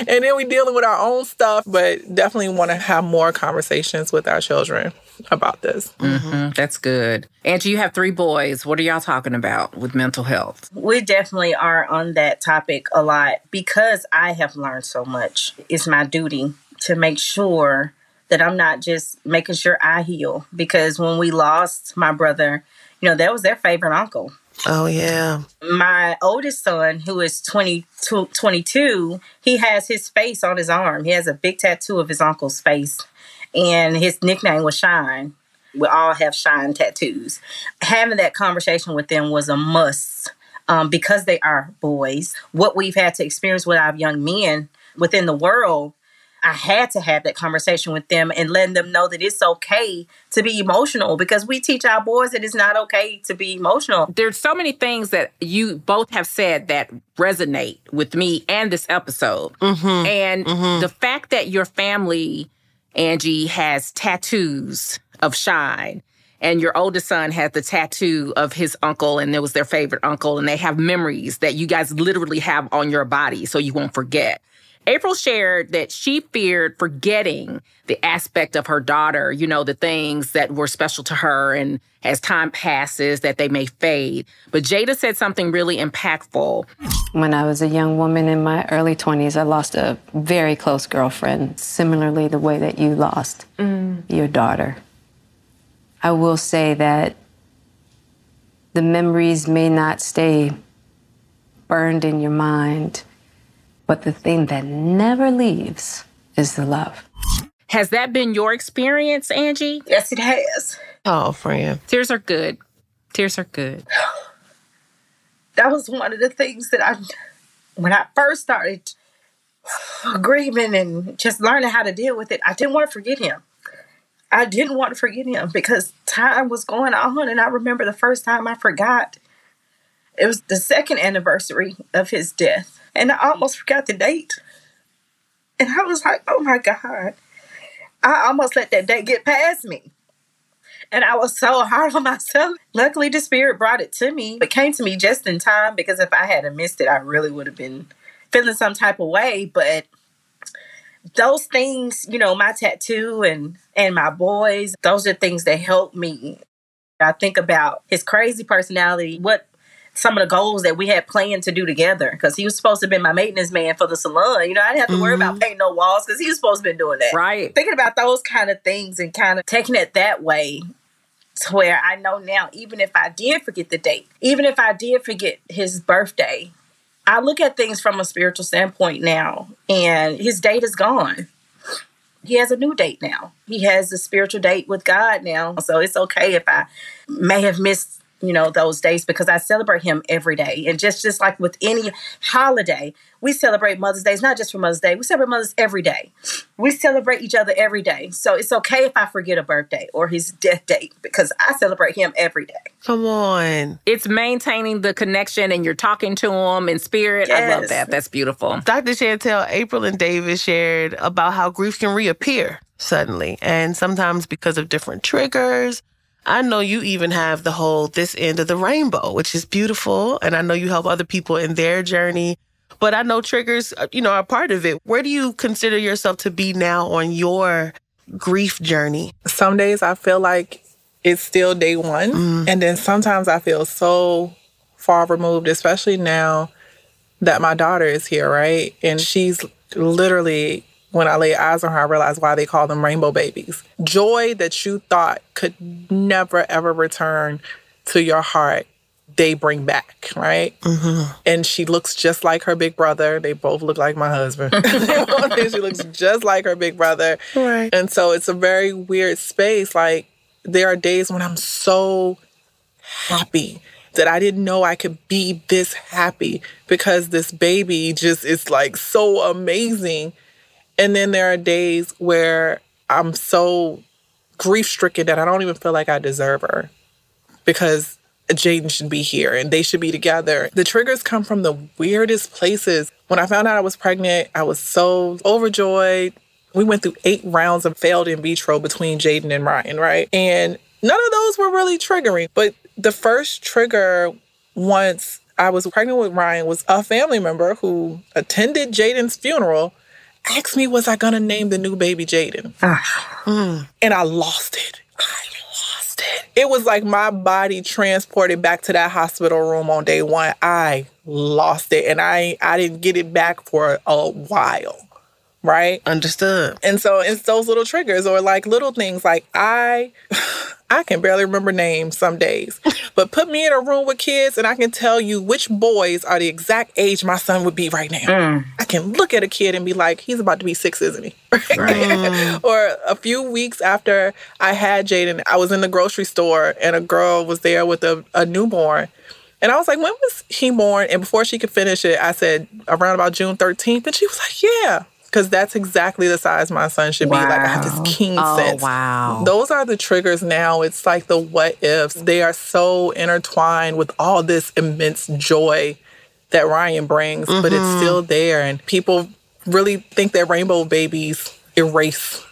and then we dealing with our own stuff, but definitely want to have more conversations with our children about this. Mhm, That's good. Angie, you have three boys. What are y'all talking about with mental health? We definitely are on that topic a lot because I have learned so much. It's my duty to make sure that I'm not just making sure I heal. Because when we lost my brother, you know, that was their favorite uncle. Oh yeah. My oldest son, who is 22, 22, he has his face on his arm. He has a big tattoo of his uncle's face, and his nickname was Shine. We all have Shine tattoos. Having that conversation with them was a must um, because they are boys. What we've had to experience with our young men within the world, I had to have that conversation with them and letting them know that it's okay to be emotional because we teach our boys that it's not okay to be emotional. There's so many things that you both have said that resonate with me and this episode. Mm-hmm. And mm-hmm. the fact that your family, Angie, has tattoos of Shine. And your oldest son has the tattoo of his uncle, and it was their favorite uncle, and they have memories that you guys literally have on your body so you won't forget. April shared that she feared forgetting the aspect of her daughter, you know, the things that were special to her, and as time passes, that they may fade. But Jada said something really impactful. When I was a young woman in my early 20s, I lost a very close girlfriend, similarly, the way that you lost mm. your daughter. I will say that the memories may not stay burned in your mind, but the thing that never leaves is the love. Has that been your experience, Angie? Yes, it has. Oh, friend. Tears are good. Tears are good. that was one of the things that I, when I first started grieving and just learning how to deal with it, I didn't want to forget him. I didn't want to forget him because time was going on. And I remember the first time I forgot, it was the second anniversary of his death. And I almost forgot the date. And I was like, oh my God. I almost let that date get past me. And I was so hard on myself. Luckily, the spirit brought it to me. It came to me just in time because if I had missed it, I really would have been feeling some type of way. But those things, you know, my tattoo and and my boys, those are things that help me. I think about his crazy personality, what some of the goals that we had planned to do together because he was supposed to be my maintenance man for the salon. You know, I didn't have to mm-hmm. worry about mm-hmm. painting no walls because he was supposed to be doing that. Right. Thinking about those kind of things and kind of taking it that way to where I know now, even if I did forget the date, even if I did forget his birthday, I look at things from a spiritual standpoint now, and his date is gone. He has a new date now. He has a spiritual date with God now. So it's okay if I may have missed you know those days because I celebrate him every day. And just just like with any holiday we celebrate Mother's Day. It's not just for Mother's Day. We celebrate Mother's every day. We celebrate each other every day. So it's okay if I forget a birthday or his death date because I celebrate him every day. Come on. It's maintaining the connection and you're talking to him in spirit. Yes. I love that. That's beautiful. Dr. Shantell April and David shared about how grief can reappear suddenly and sometimes because of different triggers I know you even have the whole this end of the rainbow, which is beautiful. And I know you help other people in their journey. But I know triggers, uh, you know, are part of it. Where do you consider yourself to be now on your grief journey? Some days I feel like it's still day one. Mm. And then sometimes I feel so far removed, especially now that my daughter is here, right? And she's literally when I lay eyes on her, I realized why they call them rainbow babies. Joy that you thought could never, ever return to your heart, they bring back, right? Mm-hmm. And she looks just like her big brother. They both look like my husband. she looks just like her big brother. Right. And so it's a very weird space. Like, there are days when I'm so happy that I didn't know I could be this happy because this baby just is like so amazing and then there are days where I'm so grief stricken that I don't even feel like I deserve her because Jaden should be here and they should be together. The triggers come from the weirdest places. When I found out I was pregnant, I was so overjoyed. We went through eight rounds of failed in vitro between Jaden and Ryan, right? And none of those were really triggering. But the first trigger, once I was pregnant with Ryan, was a family member who attended Jaden's funeral asked me, was I gonna name the new baby Jaden? mm. And I lost it. I lost it. It was like my body transported back to that hospital room on day one. I lost it, and I I didn't get it back for a while. Right? Understood. And so it's those little triggers or like little things like I I can barely remember names some days. but put me in a room with kids and I can tell you which boys are the exact age my son would be right now. Mm. I can look at a kid and be like, he's about to be six, isn't he? Right. or a few weeks after I had Jaden, I was in the grocery store and a girl was there with a, a newborn. And I was like, when was he born? And before she could finish it, I said, around about June 13th. And she was like, yeah because that's exactly the size my son should wow. be. Like I have this keen oh, sense. Wow. Those are the triggers now. It's like the what ifs. They are so intertwined with all this immense joy that Ryan brings, mm-hmm. but it's mm-hmm. still there. And people really think that rainbow babies erase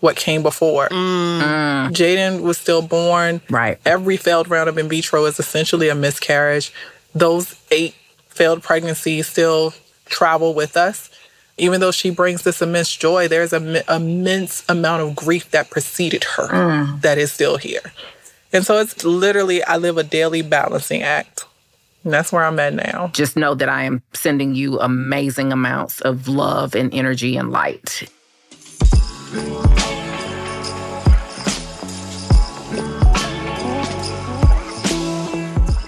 what came before. Mm. mm. Jaden was still born. Right. Every failed round of in vitro is essentially a miscarriage. Those eight failed pregnancies still travel with us even though she brings this immense joy, there's an immense amount of grief that preceded her mm. that is still here. And so it's literally, I live a daily balancing act. And that's where I'm at now. Just know that I am sending you amazing amounts of love and energy and light.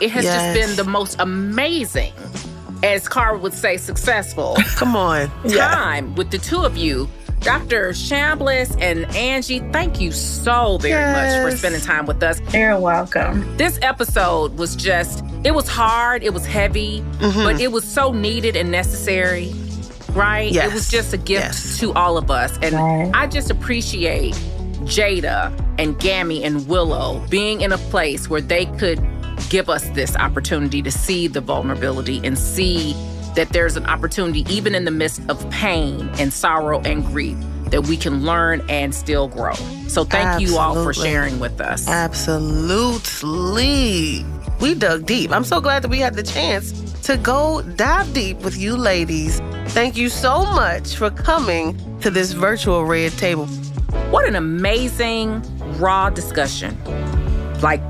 It has yes. just been the most amazing as Cara would say, successful. Come on. Time yeah. with the two of you. Dr. Chambliss and Angie, thank you so very yes. much for spending time with us. You're welcome. This episode was just, it was hard, it was heavy, mm-hmm. but it was so needed and necessary, right? Yes. It was just a gift yes. to all of us. And right. I just appreciate Jada and Gammy and Willow being in a place where they could give us this opportunity to see the vulnerability and see that there's an opportunity, even in the midst of pain and sorrow and grief, that we can learn and still grow. So thank Absolutely. you all for sharing with us. Absolutely. We dug deep. I'm so glad that we had the chance to go dive deep with you ladies. Thank you so much for coming to this virtual red table. What an amazing, raw discussion. Like,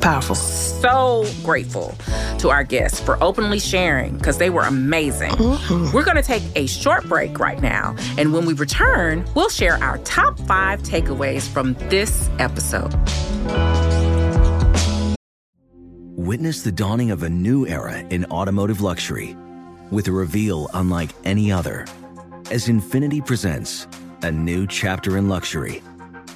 Powerful. So grateful to our guests for openly sharing because they were amazing. Mm-hmm. We're going to take a short break right now. And when we return, we'll share our top five takeaways from this episode. Witness the dawning of a new era in automotive luxury with a reveal unlike any other as Infiniti presents a new chapter in luxury,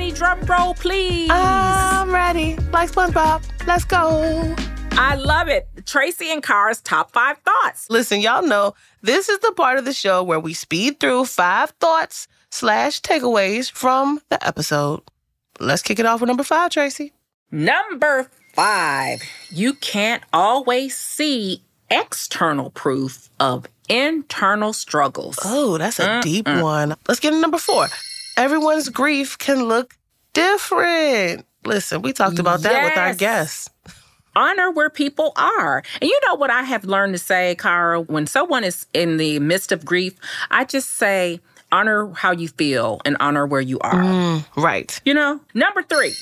Ready? Drum roll, please. I'm ready. Like SpongeBob. Let's go. I love it. Tracy and Cara's top five thoughts. Listen, y'all know this is the part of the show where we speed through five thoughts slash takeaways from the episode. Let's kick it off with number five, Tracy. Number five, you can't always see external proof of internal struggles. Oh, that's a deep one. Let's get to number four. Everyone's grief can look different. Listen, we talked about that with our guests. honor where people are. And you know what I have learned to say, Cara, When someone is in the midst of grief, I just say, honor how you feel and honor where you are. Mm, right. You know? Number three.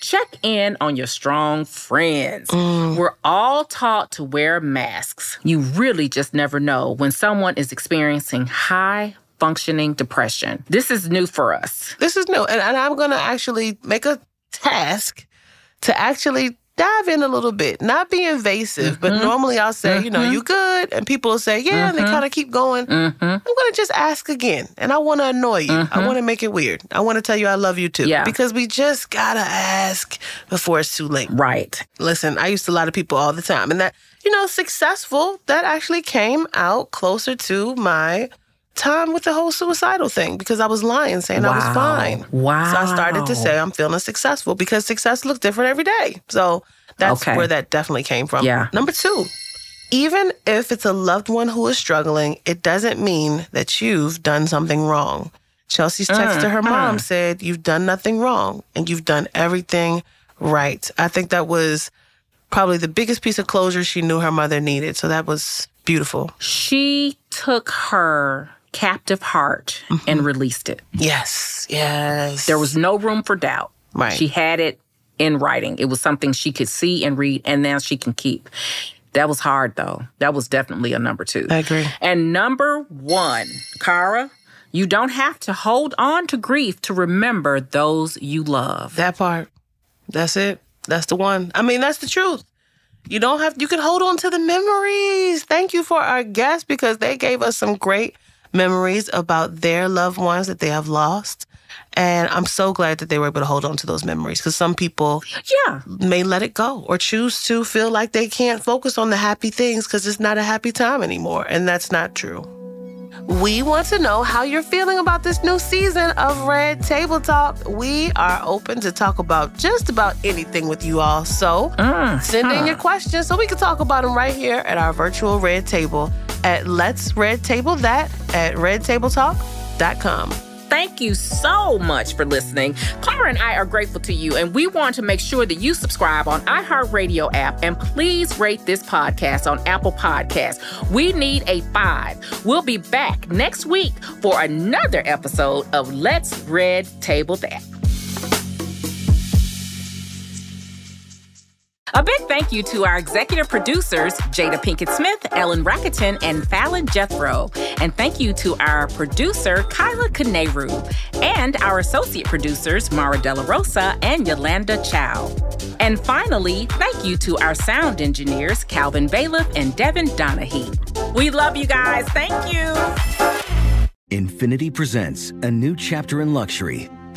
Check in on your strong friends. Mm. We're all taught to wear masks. You really just never know when someone is experiencing high functioning depression. This is new for us. This is new. And, and I'm going to actually make a task to actually dive in a little bit, not be invasive, but mm-hmm. normally I'll say, you know, mm-hmm. you good? And people will say, yeah, and they mm-hmm. kind of keep going. I'm going to just ask again. And I want to annoy you. I want to make it weird. I want to tell you I love you too. Yeah. Because we just got to ask before it's too late. Right. Listen, I used to lie to people all the time. And that, you know, successful, that actually came out closer to my time with the whole suicidal thing because I was lying, saying I was fine. Wow. So I started to say I'm feeling successful because success looks different every day. So that's Okay. where that definitely came from. Yeah. Number two, even if it's a loved one who is struggling, it doesn't mean that you've done something wrong. Cheslie's mm, text to her mm. mom said, You've done nothing wrong and you've done everything right. I think that was probably the biggest piece of closure she knew her mother needed. So that was beautiful. She took her captive heart Mm-hmm. and released it. Yes, yes. There was no room for doubt. Right. She had it in writing. It was something she could see and read, and now she can keep. That was hard, though. That was definitely a number two. I agree. And number one, Cara, you don't have to hold on to grief to remember those you love. That part. That's it. That's the one. I mean, that's the truth. You don't have, you can hold on to the memories. Thank you for our guests because they gave us some great memories about their loved ones that they have lost. And I'm so glad that they were able to hold on to those memories because some people Yeah. may let it go or choose to feel like they can't focus on the happy things because it's not a happy time anymore. And that's not true. We want to know how you're feeling about this new season of Red Table Talk. We are open to talk about just about anything with you all. So uh-huh. send in your questions so we can talk about them right here at our virtual Red Table at Let's Red Table That at redtabletalk.com. Thank you so much for listening. Cara and I are grateful to you, and we want to make sure that you subscribe on iHeartRadio app and please rate this podcast on Apple Podcasts. We need a five. We'll be back next week for another episode of Let's Red Table That. A big thank you to our executive producers, Jada Pinkett Smith, Ellen Rakieten, and Fallon Jethroe. And thank you to our producer, Kyla Carneiro, and our associate producers, Mara Della Rosa and Yolanda Chow. And finally, thank you to our sound engineers, Calvin Bailiff and Devin Donahue. We love you guys. Thank you. Infiniti presents a new chapter in luxury,